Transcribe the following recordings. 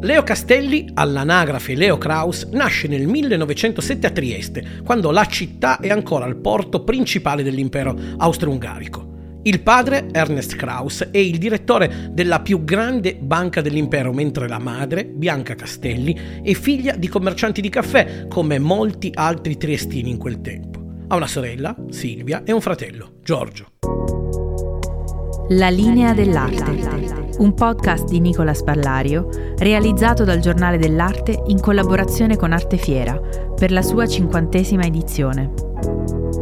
Leo Castelli, all'anagrafe Leo Kraus, nasce nel 1907 a Trieste, quando la città è ancora il porto principale dell'impero austro-ungarico. Il padre, Ernest Kraus, è il direttore della più grande banca dell'impero, mentre la madre, Bianca Castelli, è figlia di commercianti di caffè, come molti altri triestini in quel tempo. Ha una sorella, Silvia, e un fratello, Giorgio. La linea dell'arte, un podcast di Nicola Spallario, realizzato dal Giornale dell'Arte in collaborazione con Arte Fiera, per la sua cinquantesima edizione.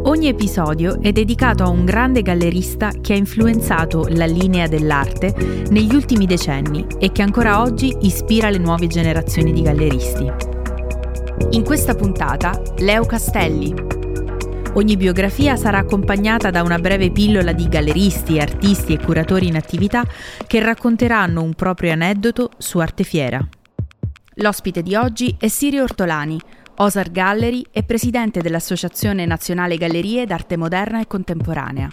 Ogni episodio è dedicato a un grande gallerista che ha influenzato la linea dell'arte negli ultimi decenni e che ancora oggi ispira le nuove generazioni di galleristi. In questa puntata, Leo Castelli, Ogni biografia sarà accompagnata da una breve pillola di galleristi, artisti e curatori in attività che racconteranno un proprio aneddoto su Arte Fiera. L'ospite di oggi è Sirio Ortolani, Osar Gallery e presidente dell'Associazione Nazionale Gallerie d'Arte Moderna e Contemporanea.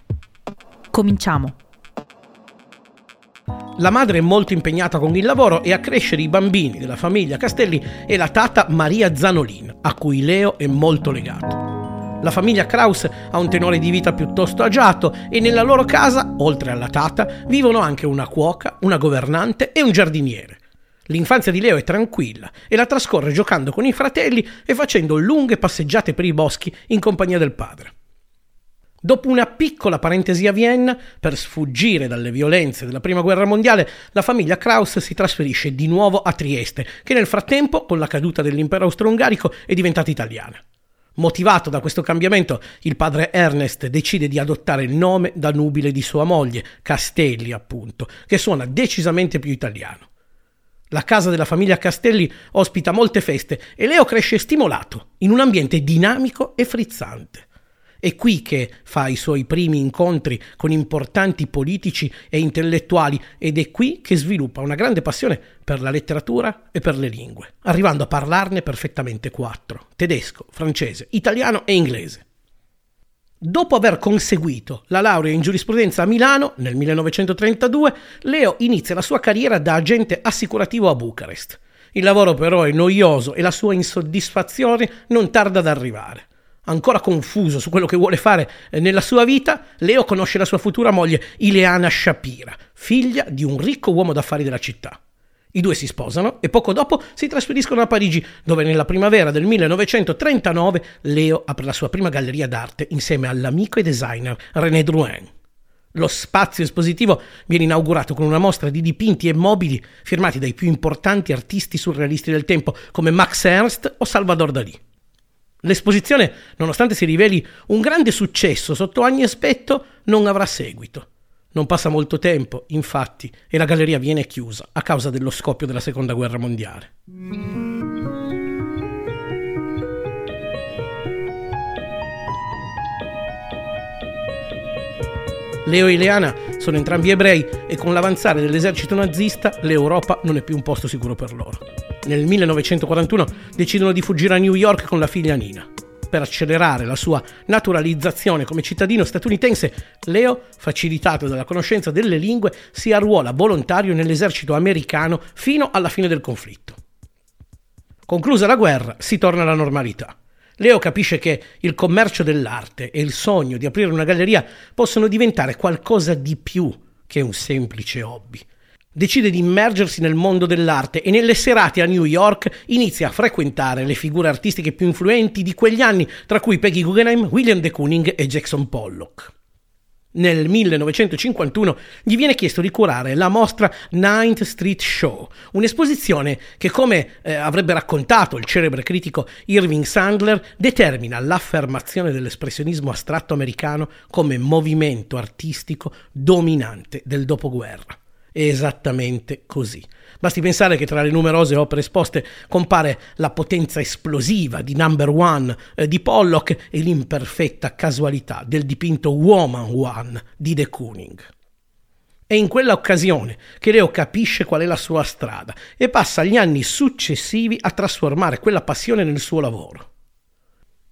Cominciamo! La madre è molto impegnata con il lavoro e a crescere i bambini della famiglia Castelli è la tata Maria Zanolin, a cui Leo è molto legato. La famiglia Kraus ha un tenore di vita piuttosto agiato e nella loro casa, oltre alla tata, vivono anche una cuoca, una governante e un giardiniere. L'infanzia di Leo è tranquilla e la trascorre giocando con i fratelli e facendo lunghe passeggiate per i boschi in compagnia del padre. Dopo una piccola parentesi a Vienna, per sfuggire dalle violenze della Prima Guerra Mondiale, la famiglia Kraus si trasferisce di nuovo a Trieste, che nel frattempo, con la caduta dell'impero austro-ungarico, è diventata italiana. Motivato da questo cambiamento, il padre Ernest decide di adottare il nome da nubile di sua moglie, Castelli appunto, che suona decisamente più italiano. La casa della famiglia Castelli ospita molte feste e Leo cresce stimolato in un ambiente dinamico e frizzante. È qui che fa i suoi primi incontri con importanti politici e intellettuali ed è qui che sviluppa una grande passione per la letteratura e per le lingue, arrivando a parlarne perfettamente quattro, tedesco, francese, italiano e inglese. Dopo aver conseguito la laurea in giurisprudenza a Milano nel 1932, Leo inizia la sua carriera da agente assicurativo a Bucarest. Il lavoro però è noioso e la sua insoddisfazione non tarda ad arrivare. Ancora confuso su quello che vuole fare eh, nella sua vita, Leo conosce la sua futura moglie Ileana Shapira, figlia di un ricco uomo d'affari della città. I due si sposano e poco dopo si trasferiscono a Parigi, dove nella primavera del 1939 Leo apre la sua prima galleria d'arte insieme all'amico e designer René Drouin. Lo spazio espositivo viene inaugurato con una mostra di dipinti e mobili firmati dai più importanti artisti surrealisti del tempo come Max Ernst o Salvador Dalí. L'esposizione, nonostante si riveli un grande successo sotto ogni aspetto, non avrà seguito. Non passa molto tempo, infatti, e la galleria viene chiusa a causa dello scoppio della Seconda Guerra Mondiale. Leo e Ileana sono entrambi ebrei e con l'avanzare dell'esercito nazista l'Europa non è più un posto sicuro per loro. Nel 1941 decidono di fuggire a New York con la figlia Nina. Per accelerare la sua naturalizzazione come cittadino statunitense, Leo, facilitato dalla conoscenza delle lingue, si arruola volontario nell'esercito americano fino alla fine del conflitto. Conclusa la guerra, si torna alla normalità. Leo capisce che il commercio dell'arte e il sogno di aprire una galleria possono diventare qualcosa di più che un semplice hobby. Decide di immergersi nel mondo dell'arte e nelle serate a New York inizia a frequentare le figure artistiche più influenti di quegli anni, tra cui Peggy Guggenheim, William de Kooning e Jackson Pollock. Nel 1951 gli viene chiesto di curare la mostra Ninth Street Show, un'esposizione che, come eh, avrebbe raccontato il celebre critico Irving Sandler, determina l'affermazione dell'espressionismo astratto americano come movimento artistico dominante del dopoguerra. È esattamente così. Basti pensare che tra le numerose opere esposte compare la potenza esplosiva di Number One eh, di Pollock e l'imperfetta casualità del dipinto Woman One di De Kooning. È in quella occasione che Leo capisce qual è la sua strada e passa gli anni successivi a trasformare quella passione nel suo lavoro.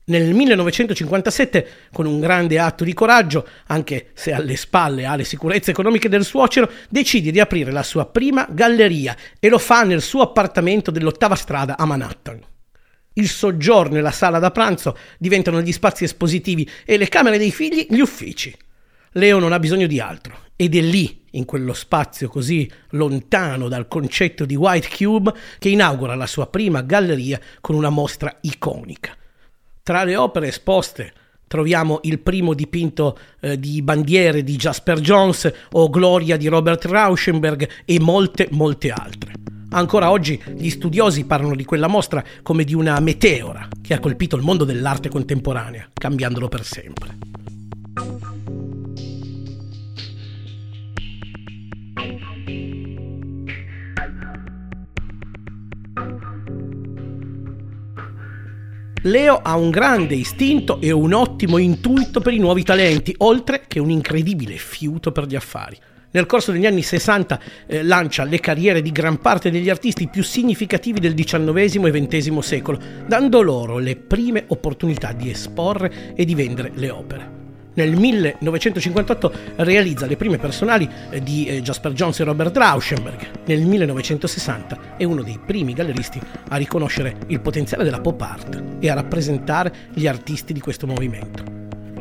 Nel 1957, con un grande atto di coraggio, anche se alle spalle ha le sicurezze economiche del suocero, decide di aprire la sua prima galleria e lo fa nel suo appartamento dell'ottava strada a Manhattan. Il soggiorno e la sala da pranzo diventano gli spazi espositivi e le camere dei figli gli uffici. Leo non ha bisogno di altro ed è lì, in quello spazio così lontano dal concetto di White Cube, che inaugura la sua prima galleria con una mostra iconica. Tra le opere esposte troviamo il primo dipinto eh, di bandiere di Jasper Jones o Gloria di Robert Rauschenberg e molte, molte altre. Ancora oggi gli studiosi parlano di quella mostra come di una meteora che ha colpito il mondo dell'arte contemporanea, cambiandolo per sempre. Leo ha un grande istinto e un ottimo intuito per i nuovi talenti, oltre che un incredibile fiuto per gli affari. Nel corso degli anni 60 eh, lancia le carriere di gran parte degli artisti più significativi del XIX e XX secolo, dando loro le prime opportunità di esporre e di vendere le opere. Nel 1958 realizza le prime personali eh, di eh, Jasper Jones e Robert Rauschenberg. Nel 1960 è uno dei primi galleristi a riconoscere il potenziale della pop art e a rappresentare gli artisti di questo movimento.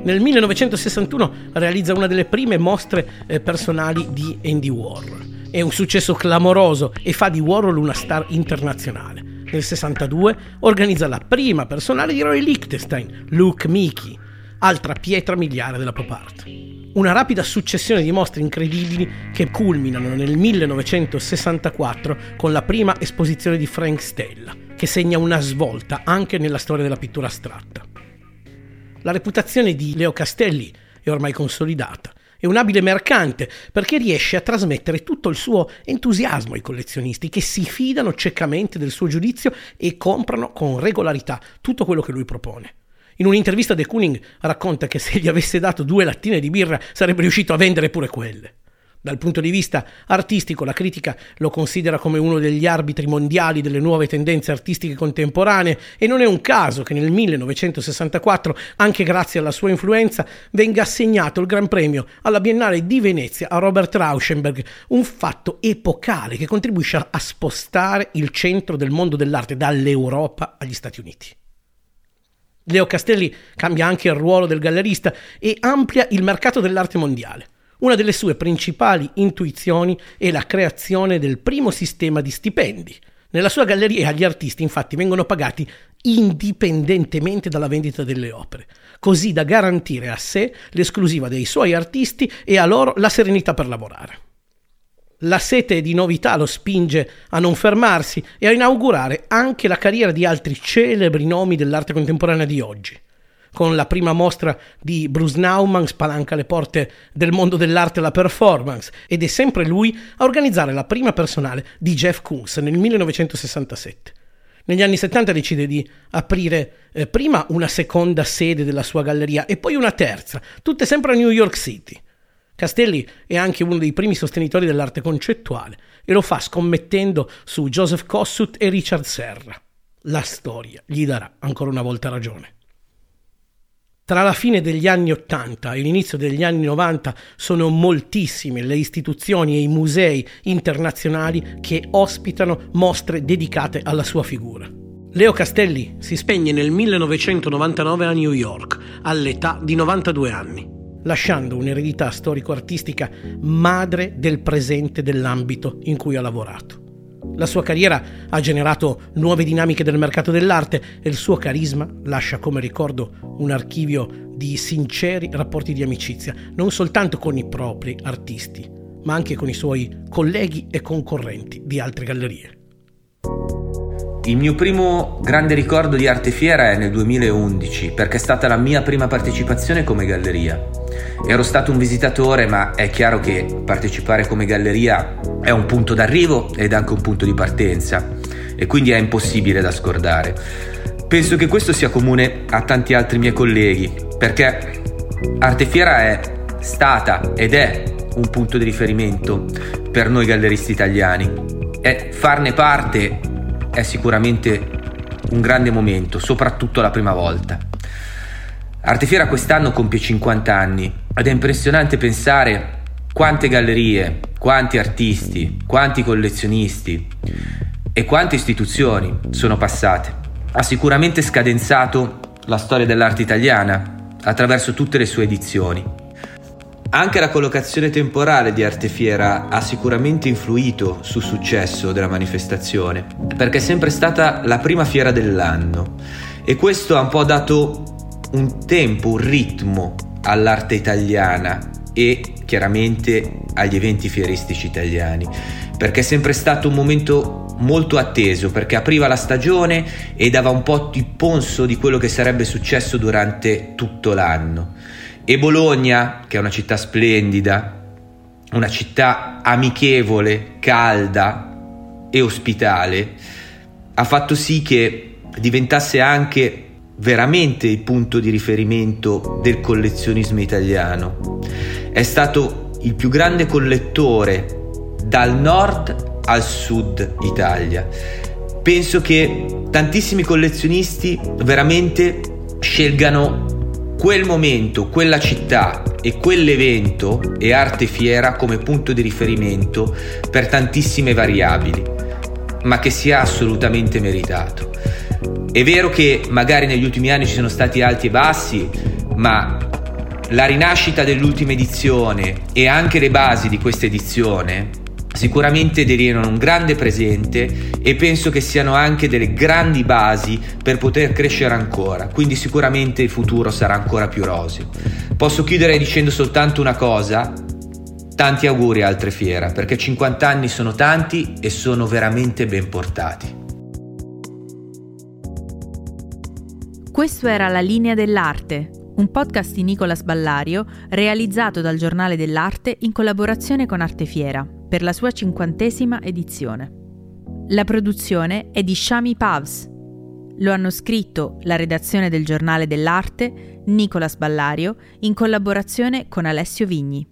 Nel 1961 realizza una delle prime mostre eh, personali di Andy Warhol. È un successo clamoroso e fa di Warhol una star internazionale. Nel 62 organizza la prima personale di Roy Lichtenstein, Luke Mickey, altra pietra miliare della pop art. Una rapida successione di mostre incredibili che culminano nel 1964 con la prima esposizione di Frank Stella, che segna una svolta anche nella storia della pittura astratta. La reputazione di Leo Castelli è ormai consolidata. È un abile mercante perché riesce a trasmettere tutto il suo entusiasmo ai collezionisti che si fidano ciecamente del suo giudizio e comprano con regolarità tutto quello che lui propone. In un'intervista De Kooning racconta che se gli avesse dato due lattine di birra sarebbe riuscito a vendere pure quelle. Dal punto di vista artistico, la critica lo considera come uno degli arbitri mondiali delle nuove tendenze artistiche contemporanee e non è un caso che nel 1964, anche grazie alla sua influenza, venga assegnato il Gran Premio alla Biennale di Venezia a Robert Rauschenberg, un fatto epocale che contribuisce a spostare il centro del mondo dell'arte dall'Europa agli Stati Uniti. Leo Castelli cambia anche il ruolo del gallerista e amplia il mercato dell'arte mondiale. Una delle sue principali intuizioni è la creazione del primo sistema di stipendi. Nella sua galleria gli artisti infatti vengono pagati indipendentemente dalla vendita delle opere, così da garantire a sé l'esclusiva dei suoi artisti e a loro la serenità per lavorare. La sete di novità lo spinge a non fermarsi e a inaugurare anche la carriera di altri celebri nomi dell'arte contemporanea di oggi. Con la prima mostra di Bruce Nauman spalanca le porte del mondo dell'arte e la performance ed è sempre lui a organizzare la prima personale di Jeff Koons nel 1967. Negli anni 70 decide di aprire eh, prima una seconda sede della sua galleria e poi una terza, tutte sempre a New York City. Castelli è anche uno dei primi sostenitori dell'arte concettuale e lo fa scommettendo su Joseph Kossuth e Richard Serra. La storia gli darà ancora una volta ragione. Tra la fine degli anni 80 e l'inizio degli anni 90 sono moltissime le istituzioni e i musei internazionali che ospitano mostre dedicate alla sua figura. Leo Castelli si spegne nel 1999 a New York, all'età di 92 anni lasciando un'eredità storico-artistica madre del presente dell'ambito in cui ha lavorato. La sua carriera ha generato nuove dinamiche del mercato dell'arte e il suo carisma lascia come ricordo un archivio di sinceri rapporti di amicizia, non soltanto con i propri artisti, ma anche con i suoi colleghi e concorrenti di altre gallerie. Il mio primo grande ricordo di Arte Fiera è nel 2011 perché è stata la mia prima partecipazione come galleria. Ero stato un visitatore ma è chiaro che partecipare come galleria è un punto d'arrivo ed anche un punto di partenza e quindi è impossibile da scordare. Penso che questo sia comune a tanti altri miei colleghi perché Arte Fiera è stata ed è un punto di riferimento per noi galleristi italiani e farne parte è sicuramente un grande momento, soprattutto la prima volta. Artefiera quest'anno compie 50 anni ed è impressionante pensare quante gallerie, quanti artisti, quanti collezionisti e quante istituzioni sono passate. Ha sicuramente scadenzato la storia dell'arte italiana attraverso tutte le sue edizioni. Anche la collocazione temporale di Artefiera ha sicuramente influito sul successo della manifestazione, perché è sempre stata la prima fiera dell'anno e questo ha un po' dato un tempo, un ritmo all'arte italiana e chiaramente agli eventi fieristici italiani, perché è sempre stato un momento molto atteso, perché apriva la stagione e dava un po' il ponso di quello che sarebbe successo durante tutto l'anno. E Bologna, che è una città splendida, una città amichevole, calda e ospitale, ha fatto sì che diventasse anche veramente il punto di riferimento del collezionismo italiano. È stato il più grande collettore dal nord al sud Italia. Penso che tantissimi collezionisti veramente scelgano quel momento, quella città e quell'evento e arte fiera come punto di riferimento per tantissime variabili, ma che sia assolutamente meritato. È vero che magari negli ultimi anni ci sono stati alti e bassi, ma la rinascita dell'ultima edizione e anche le basi di questa edizione sicuramente delineano un grande presente e penso che siano anche delle grandi basi per poter crescere ancora, quindi sicuramente il futuro sarà ancora più roseo. Posso chiudere dicendo soltanto una cosa, tanti auguri a Altre Fiera, perché 50 anni sono tanti e sono veramente ben portati. Questo era La linea dell'arte, un podcast di Nicolas Ballario realizzato dal Giornale dell'Arte in collaborazione con Artefiera per la sua cinquantesima edizione. La produzione è di Shami Pavs. Lo hanno scritto la redazione del Giornale dell'Arte, Nicolas Ballario, in collaborazione con Alessio Vigni.